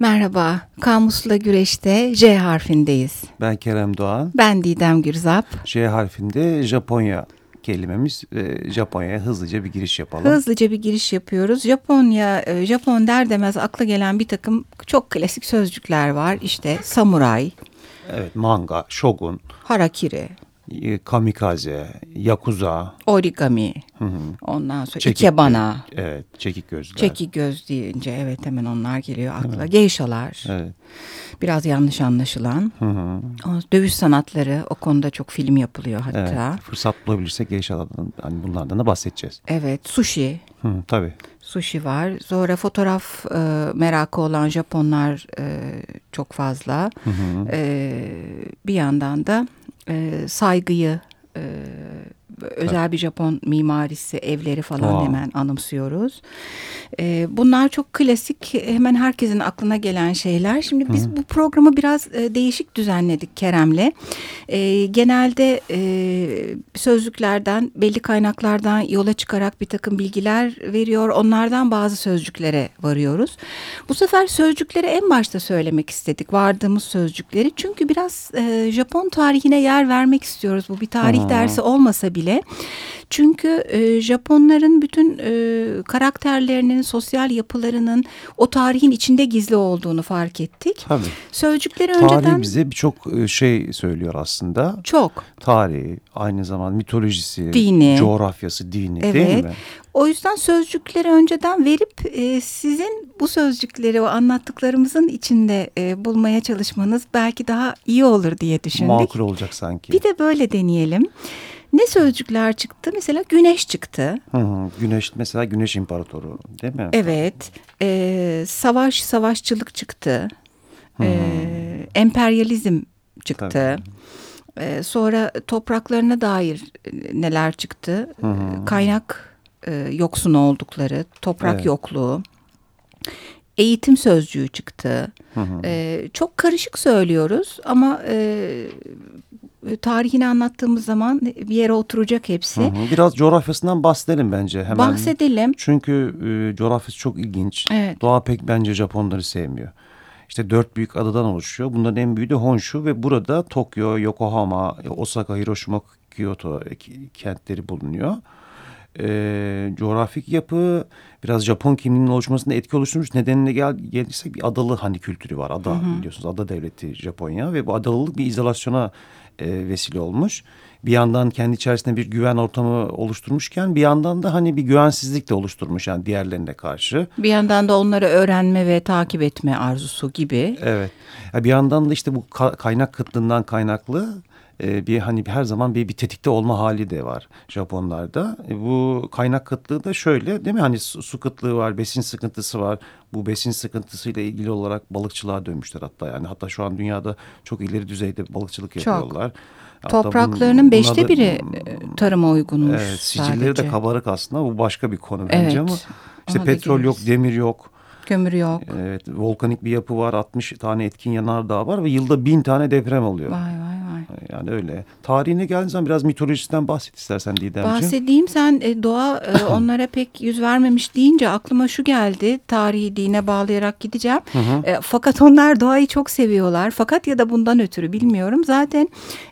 Merhaba, Kamusla Güreş'te J harfindeyiz. Ben Kerem Doğan. Ben Didem Gürzap. J harfinde Japonya kelimemiz. E, Japonya'ya hızlıca bir giriş yapalım. Hızlıca bir giriş yapıyoruz. Japonya, e, Japon der demez akla gelen bir takım çok klasik sözcükler var. İşte samuray. Evet, manga, shogun. Harakiri. E, kamikaze, yakuza, origami, hı hı. ondan sonra çekik, ikebana. Evet, çekik gözler. Çekik göz deyince evet hemen onlar geliyor akla. Evet. Geyşalar. Evet. Biraz yanlış anlaşılan. Hı hı. Dövüş sanatları o konuda çok film yapılıyor hatta. Evet, fırsat bulabilirsek geyşalardan hani bunlardan da bahsedeceğiz. Evet, sushi. Hı, tabii. Sushi var. Sonra fotoğraf e, merakı olan Japonlar e, çok fazla. Hı hı. E, bir yandan da saygıyı özel bir Japon mimarisi evleri falan Aa. hemen anımsıyoruz. E, bunlar çok klasik hemen herkesin aklına gelen şeyler. Şimdi biz Hı. bu programı biraz e, değişik düzenledik Kerem'le. E, genelde e, sözlüklerden belli kaynaklardan yola çıkarak bir takım bilgiler veriyor. Onlardan bazı sözcüklere varıyoruz. Bu sefer sözcükleri en başta söylemek istedik vardığımız sözcükleri. Çünkü biraz e, Japon tarihine yer vermek istiyoruz. Bu bir tarih Hı. dersi olmasa bile. Çünkü e, Japonların bütün e, karakterlerinin, sosyal yapılarının o tarihin içinde gizli olduğunu fark ettik. Tabii. Sözcükleri Tarih önceden... Tarih bize birçok e, şey söylüyor aslında. Çok. Tarihi, aynı zamanda mitolojisi, dini. coğrafyası, dini evet. değil mi? O yüzden sözcükleri önceden verip e, sizin bu sözcükleri o anlattıklarımızın içinde e, bulmaya çalışmanız belki daha iyi olur diye düşündük. Makul olacak sanki. Bir de böyle deneyelim. Ne sözcükler çıktı? Mesela güneş çıktı. Hı hı, güneş mesela güneş imparatoru değil mi? Evet. E, savaş, savaşçılık çıktı. E, emperyalizm çıktı. E, sonra topraklarına dair neler çıktı? Hı hı. Kaynak e, yoksun oldukları, toprak evet. yokluğu. Eğitim sözcüğü çıktı. Hı hı. E, çok karışık söylüyoruz ama e, tarihini anlattığımız zaman bir yere oturacak hepsi. Hı hı. Biraz coğrafyasından bahsedelim bence hemen. Bahsedelim. Çünkü e, coğrafyası çok ilginç. Evet. Doğa pek bence Japonları sevmiyor. İşte dört büyük adadan oluşuyor. Bunların en büyüğü de Honshu ve burada Tokyo, Yokohama, Osaka, Hiroşima, Kyoto kentleri bulunuyor. E, coğrafik yapı biraz Japon kimliğinin oluşmasında etki oluşturmuş. Nedenine gel, gelirsek bir adalı hani kültürü var. Ada hı hı. biliyorsunuz ada devleti Japonya ve bu adalılık bir izolasyona e, vesile olmuş. Bir yandan kendi içerisinde bir güven ortamı oluşturmuşken bir yandan da hani bir güvensizlik de oluşturmuş yani diğerlerine karşı. Bir yandan da onları öğrenme ve takip etme arzusu gibi. Evet. Bir yandan da işte bu kaynak kıtlığından kaynaklı e, bir hani her zaman bir, bir tetikte olma hali de var Japonlarda. E, bu kaynak kıtlığı da şöyle değil mi? Hani su, su kıtlığı var, besin sıkıntısı var. Bu besin sıkıntısıyla ilgili olarak balıkçılığa dönmüşler hatta yani. Hatta şu an dünyada çok ileri düzeyde balıkçılık yapıyorlar. Çok. Hatta Topraklarının beşte da, biri e, tarıma uygunmuş Evet, sicilleri sadece. de kabarık aslında. Bu başka bir konu bence evet, ama işte petrol yok, demir yok. Kömür yok. Evet, volkanik bir yapı var. 60 tane etkin yanardağ var ve yılda bin tane deprem oluyor. Vay vay vay. Yani öyle. Tarihine geldiğin zaman biraz mitolojisinden bahset istersen Didemciğim. Bahsedeyim sen e, doğa e, onlara pek yüz vermemiş deyince aklıma şu geldi. Tarihi dine bağlayarak gideceğim. Hı hı. E, fakat onlar doğayı çok seviyorlar. Fakat ya da bundan ötürü bilmiyorum. Zaten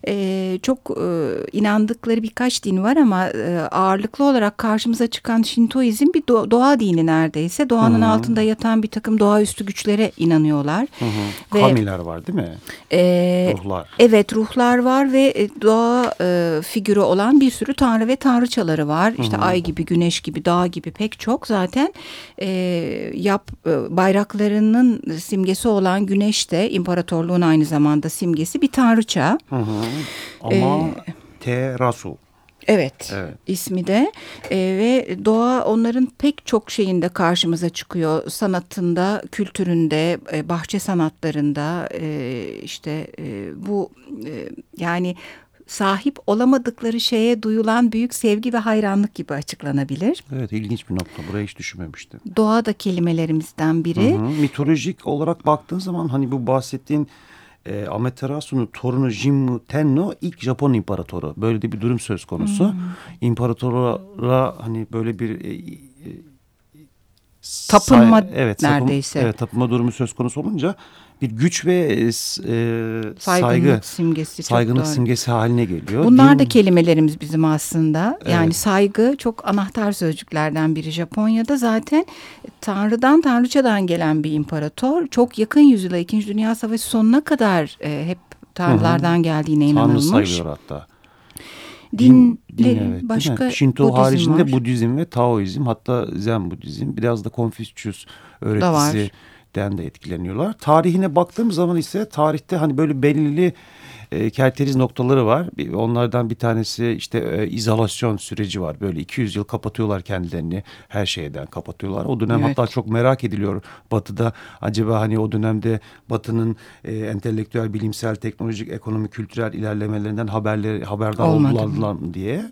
e, çok e, inandıkları birkaç din var ama e, ağırlıklı olarak karşımıza çıkan Şintoizm bir do doğa dini neredeyse. Doğanın hı hı. altında yatan bir takım doğaüstü güçlere inanıyorlar. Hı hı. Ve, Kamiler var değil mi? E, ruhlar. Evet ruhlar var ve e, doğa e, figürü olan bir sürü tanrı ve tanrıçaları var. İşte Hı -hı. ay gibi, güneş gibi, dağ gibi pek çok zaten e, yap e, bayraklarının simgesi olan güneş de imparatorluğun aynı zamanda simgesi bir tanrıça. Hı hı. Ama ee, Terasu. Evet, evet ismi de e, ve doğa onların pek çok şeyinde karşımıza çıkıyor. Sanatında, kültüründe, e, bahçe sanatlarında e, işte e, bu e, yani sahip olamadıkları şeye duyulan büyük sevgi ve hayranlık gibi açıklanabilir. Evet ilginç bir nokta. Buraya hiç düşünmemiştim. Doğa da kelimelerimizden biri. Hı hı. Mitolojik olarak baktığın zaman hani bu bahsettiğin e, Amaterasu'nun torunu Jimmu Tenno ilk Japon imparatoru. Böyle de bir durum söz konusu. Hmm. İmparatora hani böyle bir e, e, tapınma evet, neredeyse. Tapın, evet tapınma durumu söz konusu olunca bir güç ve e, e saygınlık saygı, simgesi saygınlık simgesi haline geliyor. Bunlar Din... da kelimelerimiz bizim aslında. Yani evet. saygı çok anahtar sözcüklerden biri Japonya'da zaten tanrıdan tanrıçadan gelen bir imparator. Çok yakın yüzyıla 2. Dünya Savaşı sonuna kadar e, hep tanrılardan Hı -hı. geldiğine inanılmış. Tanrı sayılıyor hatta. Dinleri din, evet, başka Şinto Budizm haricinde var. Budizm ve Taoizm hatta Zen Budizm biraz da Konfüçyüs öğretisi den de etkileniyorlar. Tarihine baktığım zaman ise tarihte hani böyle belirli e, kerteriz noktaları var. Onlardan bir tanesi işte e, izolasyon süreci var. Böyle 200 yıl kapatıyorlar kendilerini her şeyden kapatıyorlar. O dönem evet. hatta çok merak ediliyor Batı'da. Acaba hani o dönemde Batı'nın e, entelektüel, bilimsel, teknolojik, ekonomik, kültürel ilerlemelerinden haberleri haberdar oldular mı diye.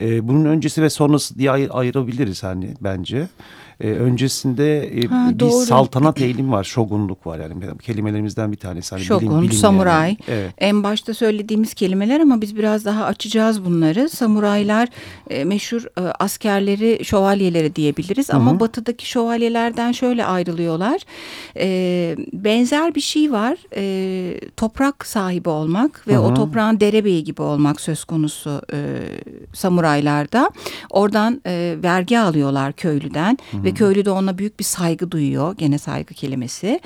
E, bunun öncesi ve sonrası diye ayır, ayırabiliriz hani bence e, öncesinde e, ha, bir doğru. saltanat eğilim var, şogunluk var yani kelimelerimizden bir tanesi. Hani Şogun, bilim, bilim samuray. Yani. Evet. En başta söylediğimiz kelimeler ama biz biraz daha açacağız bunları. Samuraylar e, meşhur e, askerleri, şövalyeleri diyebiliriz Hı -hı. ama batıdaki şövalyelerden şöyle ayrılıyorlar. E, benzer bir şey var. E, toprak sahibi olmak ve Hı -hı. o toprağın derebeyi gibi olmak söz konusu e, samuraylarda. Oradan e, vergi alıyorlar köylüden Hı -hı. ve köylü de ona büyük bir saygı duyuyor. Gene saygı kelimesi.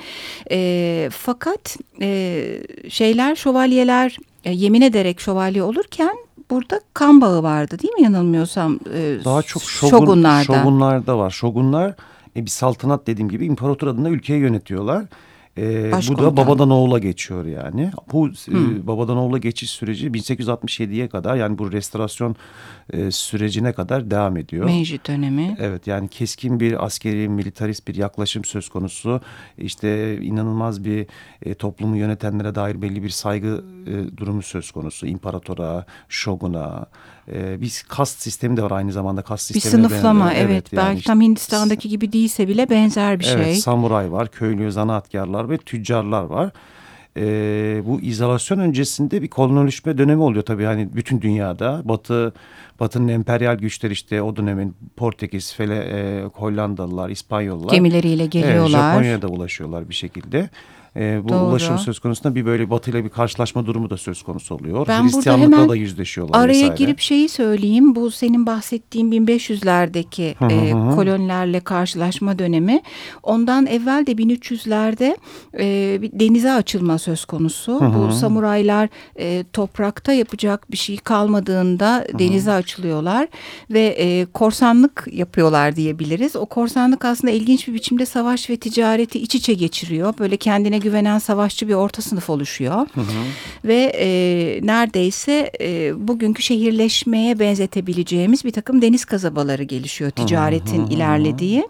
E, fakat e, şeyler şövalyeler e, yemin ederek şövalye olurken burada kan bağı vardı değil mi yanılmıyorsam? E, Daha çok şogun, şogunlarda. Şogunlarda var. Şogunlar e, bir saltanat dediğim gibi imparator adına ülkeyi yönetiyorlar. E, bu da babadan oğula geçiyor yani. Bu e, babadan oğula geçiş süreci 1867'ye kadar yani bu restorasyon e, sürecine kadar devam ediyor. Meiji dönemi. Evet yani keskin bir askeri militarist bir yaklaşım söz konusu. İşte inanılmaz bir e, toplumu yönetenlere dair belli bir saygı e, durumu söz konusu. İmparatora, şoguna, e, bir kast sistemi de var aynı zamanda kast sistemi. Bir sınıflama evet, evet yani belki işte, tam Hindistan'daki gibi değilse bile benzer bir evet, şey. Evet samuray var, köylü zanaatkarlar ve tüccarlar var e, bu izolasyon öncesinde bir kolonileşme dönemi oluyor tabii hani bütün dünyada. Batı Batı'nın emperyal güçleri işte o dönemin Portekiz, Fele, e, Hollandalılar, İspanyollar. Gemileriyle geliyorlar. Evet, Japonya'ya da ulaşıyorlar bir şekilde e, bu Doğru. ulaşım söz konusunda bir böyle Batı ile bir karşılaşma durumu da söz konusu oluyor. Ben Hristiyanlıkla da yüzleşiyorlar araya vesaire. girip şeyi söyleyeyim. Bu senin bahsettiğin 1500'lerdeki e, kolonilerle karşılaşma dönemi. Ondan evvel de 1300'lerde e, bir denize açılma söz konusu. Hı hı. Bu samuraylar e, toprakta yapacak bir şey kalmadığında hı hı. denize açılıyorlar ve e, korsanlık yapıyorlar diyebiliriz. O korsanlık aslında ilginç bir biçimde savaş ve ticareti iç içe geçiriyor. Böyle kendine güvenen savaşçı bir orta sınıf oluşuyor. Hı hı. Ve e, neredeyse e, bugünkü şehirleşmeye benzetebileceğimiz bir takım deniz kazabaları gelişiyor ticaretin hı hı. ilerlediği.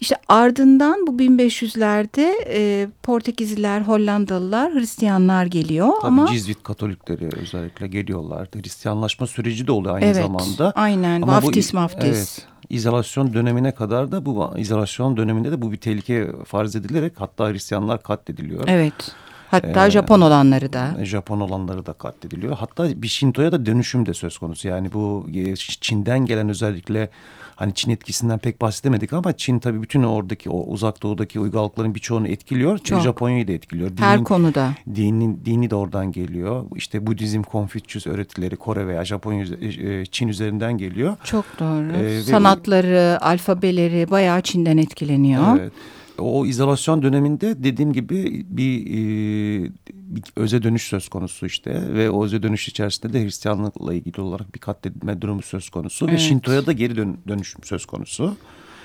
İşte ardından bu 1500'lerde e, Portekizliler, Hollandalılar, Hristiyanlar geliyor. Tabii ama Cizvit Katolikleri özellikle geliyorlar. Hristiyanlaşma süreci de oluyor aynı evet, zamanda. Aynen. Ama vaftiz bu, maftiz. Evet izolasyon dönemine kadar da bu izolasyon döneminde de bu bir tehlike farz edilerek hatta Hristiyanlar katlediliyor. Evet. Hatta ee, Japon olanları da. Japon olanları da katlediliyor. Hatta bir Şinto'ya da dönüşüm de söz konusu. Yani bu e, Çin'den gelen özellikle hani Çin etkisinden pek bahsedemedik ama Çin tabii bütün oradaki o uzak doğudaki uygarlıkların birçoğunu etkiliyor. Çok. Japonya'yı da etkiliyor. Dinin, Her konuda. Dini, dini de oradan geliyor. İşte Budizm, Konfüçyüs öğretileri Kore veya Japonya, e, Çin üzerinden geliyor. Çok doğru. Ee, Sanatları, ve, alfabeleri bayağı Çin'den etkileniyor. Evet o izolasyon döneminde dediğim gibi bir, e, bir öze dönüş söz konusu işte ve o öze dönüş içerisinde de Hristiyanlıkla ilgili olarak bir katledilme durumu söz konusu evet. ve Şinto'ya da geri dön, dönüşüm söz konusu.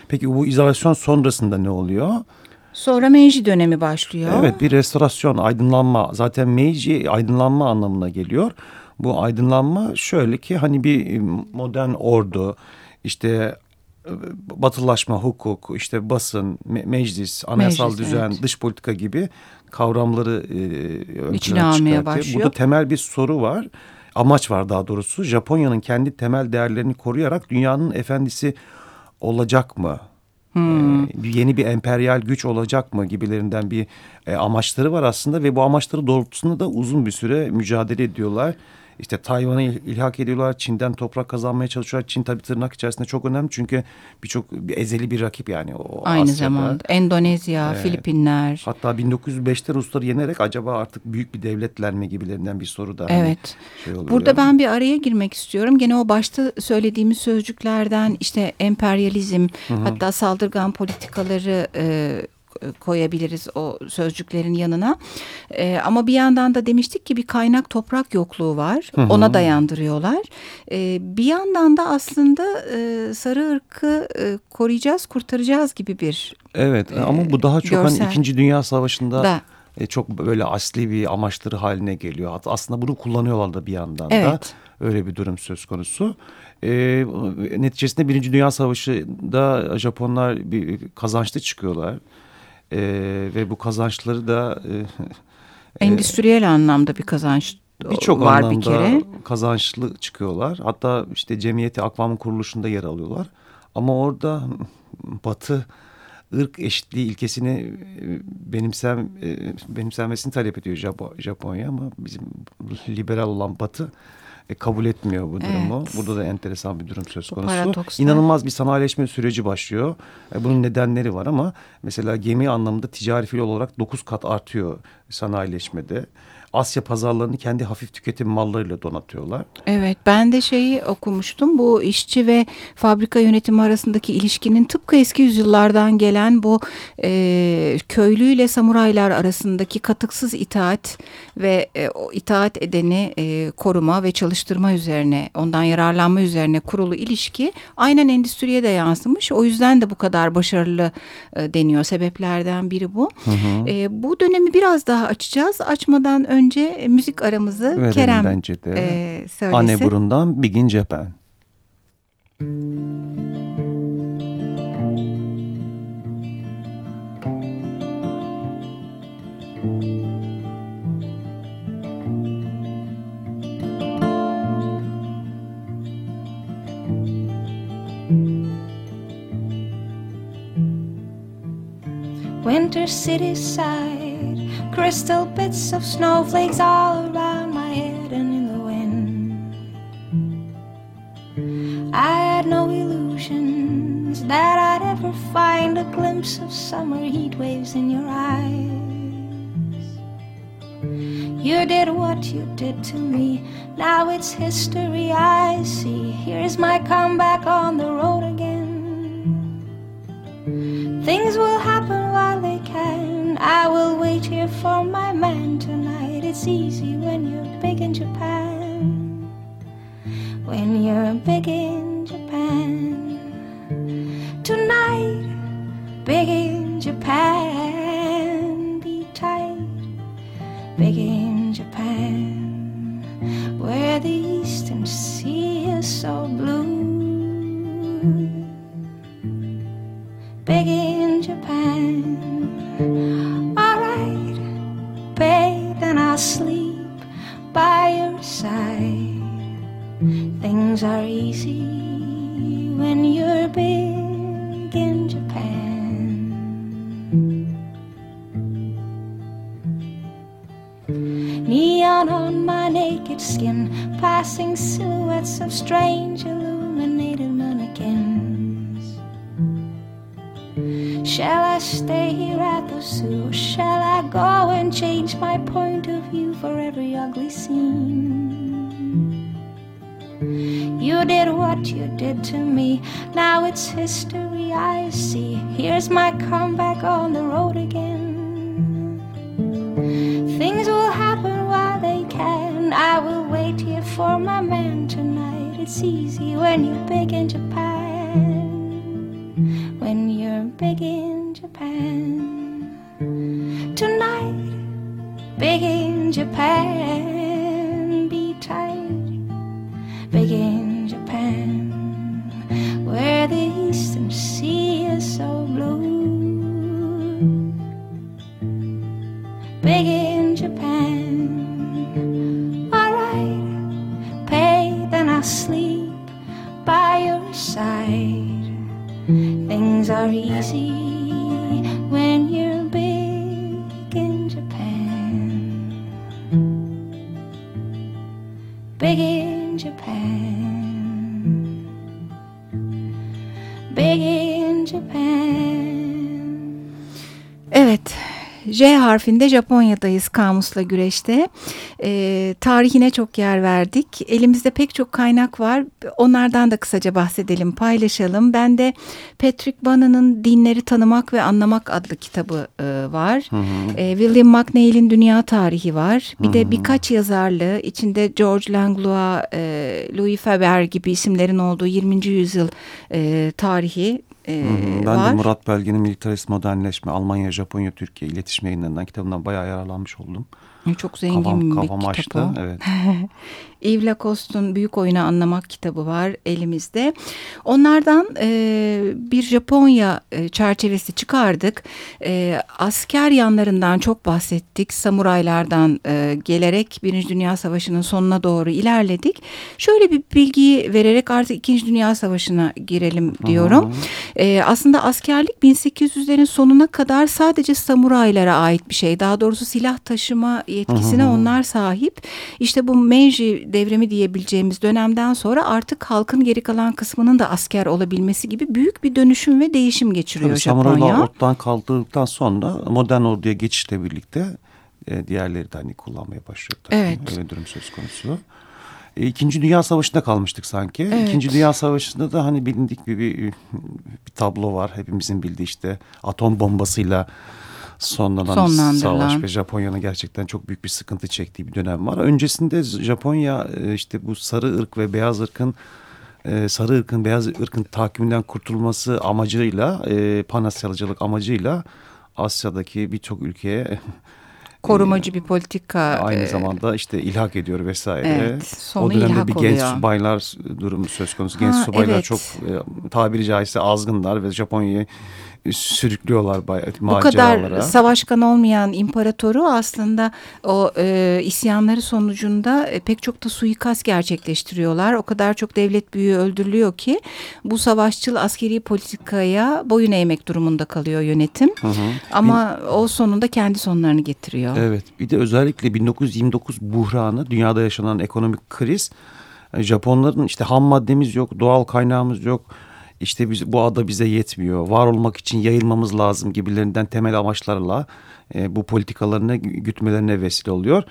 Peki bu izolasyon sonrasında ne oluyor? Sonra Meiji dönemi başlıyor. Evet bir restorasyon, aydınlanma. Zaten Meiji aydınlanma anlamına geliyor. Bu aydınlanma şöyle ki hani bir modern ordu, işte batılılaşma, hukuk, işte basın, me meclis, anayasal meclis, düzen, evet. dış politika gibi kavramları e, ön almaya başlıyor. Burada temel bir soru var. Amaç var daha doğrusu. Japonya'nın kendi temel değerlerini koruyarak dünyanın efendisi olacak mı? Hmm. Ee, yeni bir emperyal güç olacak mı gibilerinden bir e, amaçları var aslında ve bu amaçları doğrultusunda da uzun bir süre mücadele ediyorlar. İşte Tayvan'ı ilhak ediyorlar. Çin'den toprak kazanmaya çalışıyorlar. Çin tabii tırnak içerisinde çok önemli çünkü birçok bir ezeli bir rakip yani o Aynı Asya'da. zamanda Endonezya, evet. Filipinler. Hatta 1905'te Rusları yenerek acaba artık büyük bir devletler mi gibilerinden bir soru da hani evet. Hani şey Burada ben bir araya girmek istiyorum. Gene o başta söylediğimiz sözcüklerden işte emperyalizm hı hı. hatta saldırgan politikaları e, koyabiliriz o sözcüklerin yanına. E, ama bir yandan da demiştik ki bir kaynak toprak yokluğu var. Hı hı. Ona dayandırıyorlar. E, bir yandan da aslında e, sarı ırkı e, koruyacağız, kurtaracağız gibi bir Evet e, ama bu daha çok hani görsel. hani 2. Dünya Savaşı'nda da. E, çok böyle asli bir amaçları haline geliyor. Aslında bunu kullanıyorlar da bir yandan evet. da. Öyle bir durum söz konusu. E, neticesinde Birinci Dünya Savaşı'da Japonlar bir kazançlı çıkıyorlar. E, ve bu kazançları da... E, Endüstriyel anlamda bir kazanç Birçok var anlamda bir kere. kazançlı çıkıyorlar. Hatta işte cemiyeti akvamın kuruluşunda yer alıyorlar. Ama orada Batı ırk eşitliği ilkesini e, benimsem e, benimsenmesini talep ediyor Japonya ama bizim liberal olan Batı e, kabul etmiyor bu durumu. Evet. Burada da enteresan bir durum söz konusu. İnanılmaz bir sanayileşme süreci başlıyor. E, bunun nedenleri var ama mesela gemi anlamında ticari fil olarak 9 kat artıyor sanayileşmede. Asya pazarlarını kendi hafif tüketim mallarıyla donatıyorlar. Evet ben de şeyi okumuştum bu işçi ve fabrika yönetimi arasındaki ilişkinin tıpkı eski yüzyıllardan gelen bu e, köylüyle samuraylar arasındaki katıksız itaat ve e, o itaat edeni e, koruma ve çalıştırma üzerine ondan yararlanma üzerine kurulu ilişki aynen endüstriye de yansımış. O yüzden de bu kadar başarılı e, deniyor sebeplerden biri bu. Hı hı. E, bu dönemi biraz daha açacağız. Açmadan önce önce müzik aramızı Verelim Kerem bence de. E, söylesin. Anne burundan Begin Japan. Winter city side crystal bits of snowflakes all around my head and in the wind. I had no illusions that I'd ever find a glimpse of summer heat waves in your eyes. You did what you did to me, now it's history I see. Here's my comeback on the road again. Things will happen while I will wait here for my man tonight. It's easy when you're big in Japan. When you're big in Japan. Tonight, big in Japan. Be tight, big in Japan. Where the eastern sea is so blue. You did what you did to me, now it's history I see. Here's my comeback on the road again. Things will happen while they can. I will wait here for my man tonight. It's easy when you're big in Japan when you're big in Japan. Tonight, big in Japan, pay, sleep by your side. Things are easy J harfinde Japonya'dayız kamusla güreşte. E, tarihine çok yer verdik. Elimizde pek çok kaynak var. Onlardan da kısaca bahsedelim, paylaşalım. Ben de Patrick Bana'nın Dinleri Tanımak ve Anlamak adlı kitabı e, var. Hı hı. E, William McNeil'in Dünya Tarihi var. Bir hı hı. de birkaç yazarlı, içinde George Langlois, e, Louis Faber gibi isimlerin olduğu 20. yüzyıl e, tarihi e, ben var. Ben de Murat Belge'nin Militarist Modernleşme, Almanya, Japonya, Türkiye iletişim yayınlarından kitabından bayağı yararlanmış oldum. Çok zengin kafam, bir kafam kitap açtı, o. Evet. Yves Lacoste'un Büyük Oyunu Anlamak kitabı var elimizde. Onlardan e, bir Japonya e, çerçevesi çıkardık. E, asker yanlarından çok bahsettik. Samuraylardan e, gelerek Birinci Dünya Savaşı'nın sonuna doğru ilerledik. Şöyle bir bilgi vererek artık İkinci Dünya Savaşı'na girelim diyorum. E, aslında askerlik 1800'lerin sonuna kadar sadece samuraylara ait bir şey. Daha doğrusu silah taşıma yetkisine hı. onlar sahip. İşte bu Meiji devrimi diyebileceğimiz dönemden sonra artık halkın geri kalan kısmının da asker olabilmesi gibi büyük bir dönüşüm ve değişim geçiriyor Tabii, Japonya. Samuraylar ortadan kaldırdıktan sonra modern orduya geçişle birlikte e, diğerleri de hani kullanmaya başlıyor. Tabii. Evet. Öyle durum söz konusu. E, İkinci Dünya Savaşı'nda kalmıştık sanki. Evet. İkinci Dünya Savaşı'nda da hani bilindik bir, bir, bir tablo var. Hepimizin bildiği işte atom bombasıyla sonlanan savaş ve Japonya'nın gerçekten çok büyük bir sıkıntı çektiği bir dönem var. Öncesinde Japonya e, işte bu sarı ırk ve beyaz ırkın e, sarı ırkın beyaz ırkın takiminden kurtulması amacıyla e, panasyalıcılık amacıyla Asya'daki birçok ülkeye korumacı bir politika aynı zamanda işte ilhak ediyor vesaire. Evet, o dönemde bir genç oluyor. subaylar durumu söz konusu. Genç ha, subaylar evet. çok tabiri caizse azgınlar ve Japonya'yı sürüklüyorlar bayağı Bu kadar savaşkan olmayan imparatoru aslında o e, isyanları sonucunda e, pek çok da suikast gerçekleştiriyorlar. O kadar çok devlet büyüğü öldürülüyor ki bu savaşçıl askeri politikaya boyun eğmek durumunda kalıyor yönetim. Hı hı. Ama bir, o sonunda kendi sonlarını getiriyor. Evet bir de özellikle 1929 buhranı dünyada yaşanan ekonomik kriz Japonların işte ham maddemiz yok, doğal kaynağımız yok işte biz, bu ada bize yetmiyor. Var olmak için yayılmamız lazım gibilerinden temel amaçlarla e, bu politikalarını gütmelerine vesile oluyor.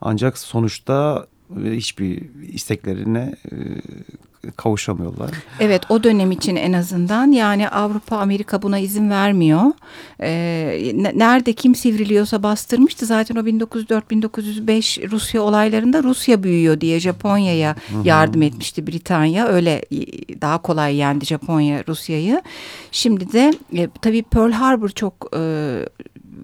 Ancak sonuçta e, hiçbir isteklerine e, kavuşamıyorlar. Evet o dönem için en azından yani Avrupa Amerika buna izin vermiyor. Ee, nerede kim sivriliyorsa bastırmıştı zaten o 1904-1905 Rusya olaylarında Rusya büyüyor diye Japonya'ya yardım etmişti Britanya. Öyle daha kolay yendi Japonya Rusya'yı. Şimdi de e, tabii Pearl Harbor çok e,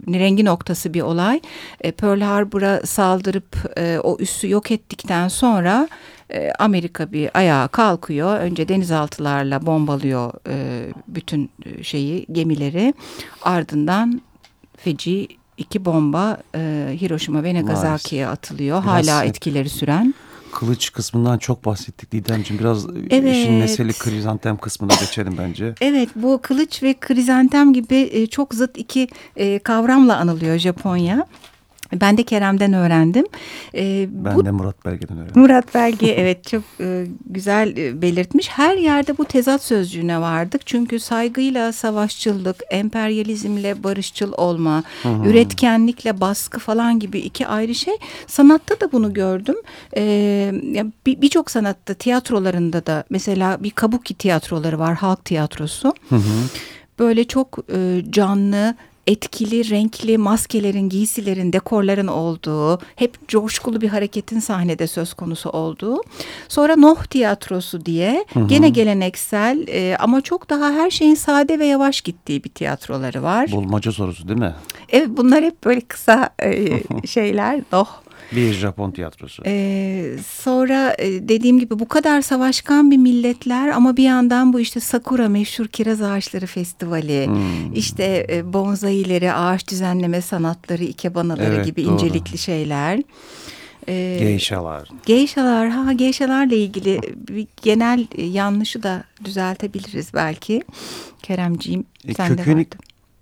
rengi noktası bir olay. E, Pearl Harbor'a saldırıp e, o üssü yok ettikten sonra e, Amerika bir ayağa kalkıyor. Önce denizaltılarla bombalıyor e, bütün e, şeyi gemileri. Ardından feci iki bomba e, Hiroşima ve Nagasaki'ye atılıyor. Biraz Hala etkileri süren. Kılıç kısmından çok bahsettik Didemciğim. Biraz evet. işin mesele krizantem kısmına geçelim bence. Evet bu kılıç ve krizantem gibi çok zıt iki kavramla anılıyor Japonya. Ben de Kerem'den öğrendim. Ee, ben bu, de Murat Belge'den öğrendim. Murat Belge evet çok e, güzel e, belirtmiş. Her yerde bu tezat sözcüğüne vardık. Çünkü saygıyla savaşçılık, emperyalizmle barışçıl olma, hı hı. üretkenlikle baskı falan gibi iki ayrı şey. Sanatta da bunu gördüm. Ee, Birçok bir sanatta, tiyatrolarında da mesela bir kabuki tiyatroları var, halk tiyatrosu. Hı hı. Böyle çok e, canlı, etkili, renkli maskelerin, giysilerin, dekorların olduğu, hep coşkulu bir hareketin sahnede söz konusu olduğu. Sonra Noh Tiyatrosu diye hı hı. gene geleneksel e, ama çok daha her şeyin sade ve yavaş gittiği bir tiyatroları var. Bulmaca sorusu değil mi? Evet bunlar hep böyle kısa e, şeyler. Noh bir Japon tiyatrosu. Ee, sonra e, dediğim gibi bu kadar savaşkan bir milletler ama bir yandan bu işte Sakura meşhur kiraz ağaçları festivali, hmm. işte e, bonsaileri, ağaç düzenleme sanatları, ikebanaları evet, gibi doğru. incelikli şeyler. Ee, geyşalar. Geyşalar, ha geyşalarla ilgili bir genel yanlışı da düzeltebiliriz belki. Keremciğim e, sen kökeni, de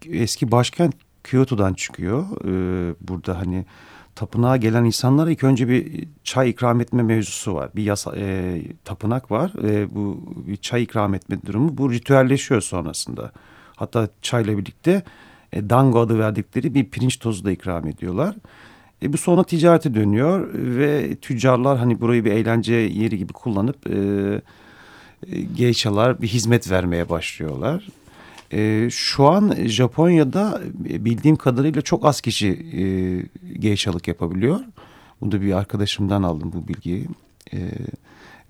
vardın. Eski başkent Kyoto'dan çıkıyor. Ee, burada hani tapınağa gelen insanlara ilk önce bir çay ikram etme mevzusu var. Bir yasa, e, tapınak var. E, bu bir çay ikram etme durumu. Bu ritüelleşiyor sonrasında. Hatta çayla birlikte e, dango adı verdikleri bir pirinç tozu da ikram ediyorlar. E, bu sonra ticarete dönüyor ve tüccarlar hani burayı bir eğlence yeri gibi kullanıp e, e, geishalar bir hizmet vermeye başlıyorlar. E, şu an Japonya'da bildiğim kadarıyla çok az kişi e, geishalık yapabiliyor. Bunu da bir arkadaşımdan aldım bu bilgiyi. E,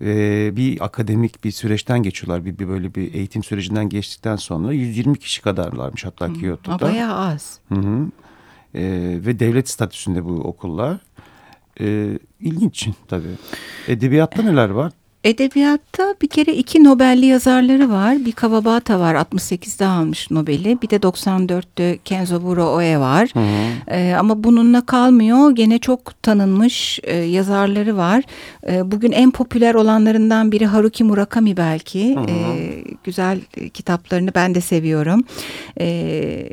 e, bir akademik bir süreçten geçiyorlar. Bir, bir böyle bir eğitim sürecinden geçtikten sonra 120 kişi kadarlarmış hatta Kyoto'da. Bayağı az. Hı hı. E, ve devlet statüsünde bu okullar. E, ilginç tabii. Edebiyatta neler var? Edebiyatta bir kere iki Nobel'li yazarları var. Bir Kawabata var 68'de almış Nobel'i. Bir de 94'te Kenzaburo Oe var. Hı hı. Ee, ama bununla kalmıyor. Gene çok tanınmış e, yazarları var. E, bugün en popüler olanlarından biri Haruki Murakami belki. Hı hı. E, güzel kitaplarını ben de seviyorum. E,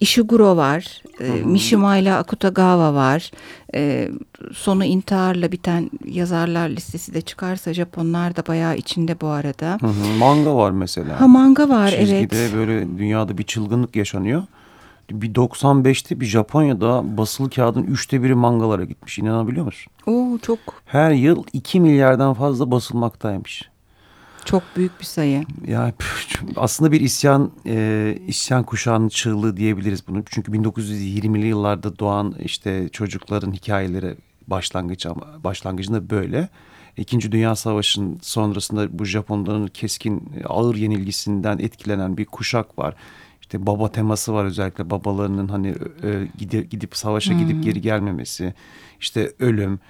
Ishiguro var. E, Mishima ile Akutagawa var. E, sonu intiharla biten yazarlar listesi de çıkarsa Japonlar da bayağı içinde bu arada. Hı hı. Manga var mesela. Ha manga var Çizgide evet. Çizgide böyle dünyada bir çılgınlık yaşanıyor. Bir 95'te bir Japonya'da basılı kağıdın üçte biri mangalara gitmiş. İnanabiliyor musun? Oo çok. Her yıl 2 milyardan fazla basılmaktaymış. Çok büyük bir sayı. Ya aslında bir isyan e, isyan kuşağının çığlığı diyebiliriz bunu. Çünkü 1920'li yıllarda doğan işte çocukların hikayeleri başlangıç ama başlangıcında böyle. İkinci Dünya Savaşı'nın sonrasında bu Japonların keskin ağır yenilgisinden etkilenen bir kuşak var. İşte baba teması var özellikle babalarının hani e, gidip, gidip savaşa hmm. gidip geri gelmemesi. İşte ölüm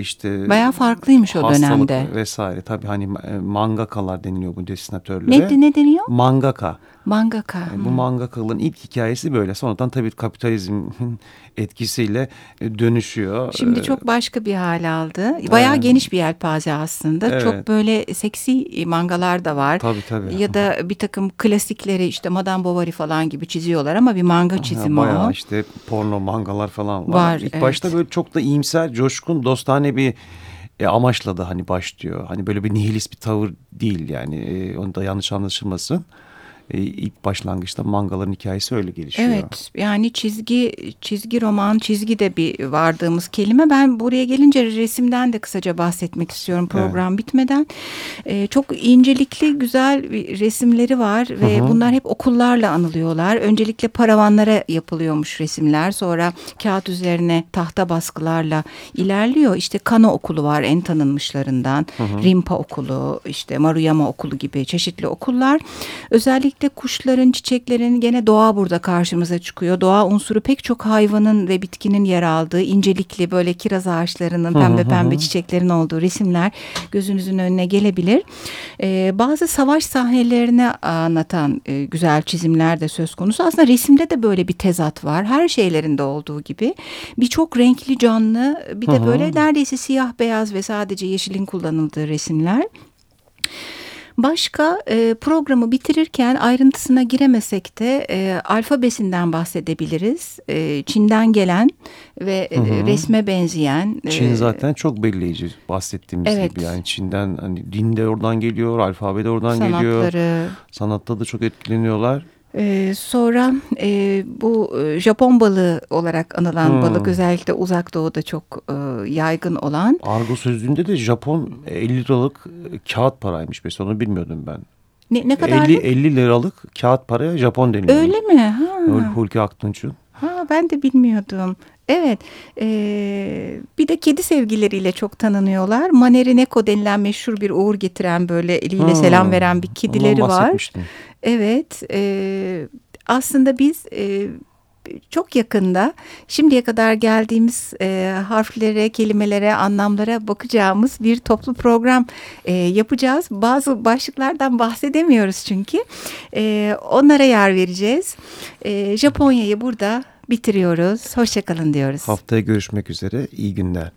işte bayağı farklıymış o dönemde vesaire tabii hani e, mangakalar deniliyor bu desinatörlere. Ne, ne deniyor? Mangaka. Mangaka. Yani hmm. Bu mangakaların ilk hikayesi böyle. Sonradan tabii kapitalizmin etkisiyle e, dönüşüyor. Şimdi çok başka bir hal aldı. Bayağı evet. geniş bir yelpaze aslında. Evet. Çok böyle seksi mangalar da var. Tabii tabii. Ya da bir takım klasikleri işte Madame Bovary falan gibi çiziyorlar ama bir manga çizimi bayağı o. Bayağı işte porno mangalar falan var. Var. İlk evet. başta böyle çok da iyimser, coşkun, dostane bir e, amaçla da hani başlıyor. Hani böyle bir nihilist bir tavır değil yani. E, onu da yanlış anlaşılmasın e, ilk başlangıçta mangaların hikayesi öyle gelişiyor. Evet yani çizgi çizgi roman çizgi de bir vardığımız kelime. Ben buraya gelince resimden de kısaca bahsetmek istiyorum program evet. bitmeden. E, çok incelikli güzel resimleri var ve Hı -hı. bunlar hep okullarla anılıyorlar. Öncelikle paravanlara yapılıyormuş resimler sonra kağıt üzerine tahta baskılarla ilerliyor. İşte Kano okulu var en tanınmışlarından. Hı -hı. Rimpa okulu işte Maruyama okulu gibi çeşitli okullar. Özellikle Özellikle kuşların, çiçeklerin gene doğa burada karşımıza çıkıyor. Doğa unsuru pek çok hayvanın ve bitkinin yer aldığı incelikli böyle kiraz ağaçlarının pembe pembe çiçeklerin olduğu resimler gözünüzün önüne gelebilir. Ee, bazı savaş sahnelerini anlatan e, güzel çizimler de söz konusu. Aslında resimde de böyle bir tezat var. Her şeylerinde olduğu gibi. Birçok renkli canlı bir de böyle neredeyse siyah beyaz ve sadece yeşilin kullanıldığı resimler. Başka e, programı bitirirken ayrıntısına giremesek de e, alfabesinden bahsedebiliriz. E, Çin'den gelen ve hı hı. E, resme benzeyen. E, Çin zaten çok belirleyici bahsettiğimiz evet. gibi. Yani Çin'den hani din de oradan geliyor, alfabe de oradan Sanatları. geliyor. Sanatta da çok etkileniyorlar. Ee, sonra e, bu e, Japon balığı olarak anılan hmm. balık özellikle uzak doğuda çok e, yaygın olan. Argo sözlüğünde de Japon 50 liralık e, kağıt paraymış mesela onu bilmiyordum ben. Ne, ne kadar? 50, 50 liralık kağıt paraya Japon deniliyor. Öyle mi? Ha. Hulki Aktunç'un. Ha ben de bilmiyordum. Evet, e, bir de kedi sevgileriyle çok tanınıyorlar. Manerineko denilen meşhur bir uğur getiren böyle eliyle hmm. selam veren bir kedileri var. Evet, e, aslında biz e, çok yakında şimdiye kadar geldiğimiz e, harflere, kelimelere, anlamlara bakacağımız bir toplu program e, yapacağız. Bazı başlıklardan bahsedemiyoruz çünkü. E, onlara yer vereceğiz. E, Japonya'yı burada bitiriyoruz. Hoşçakalın diyoruz. Haftaya görüşmek üzere. İyi günler.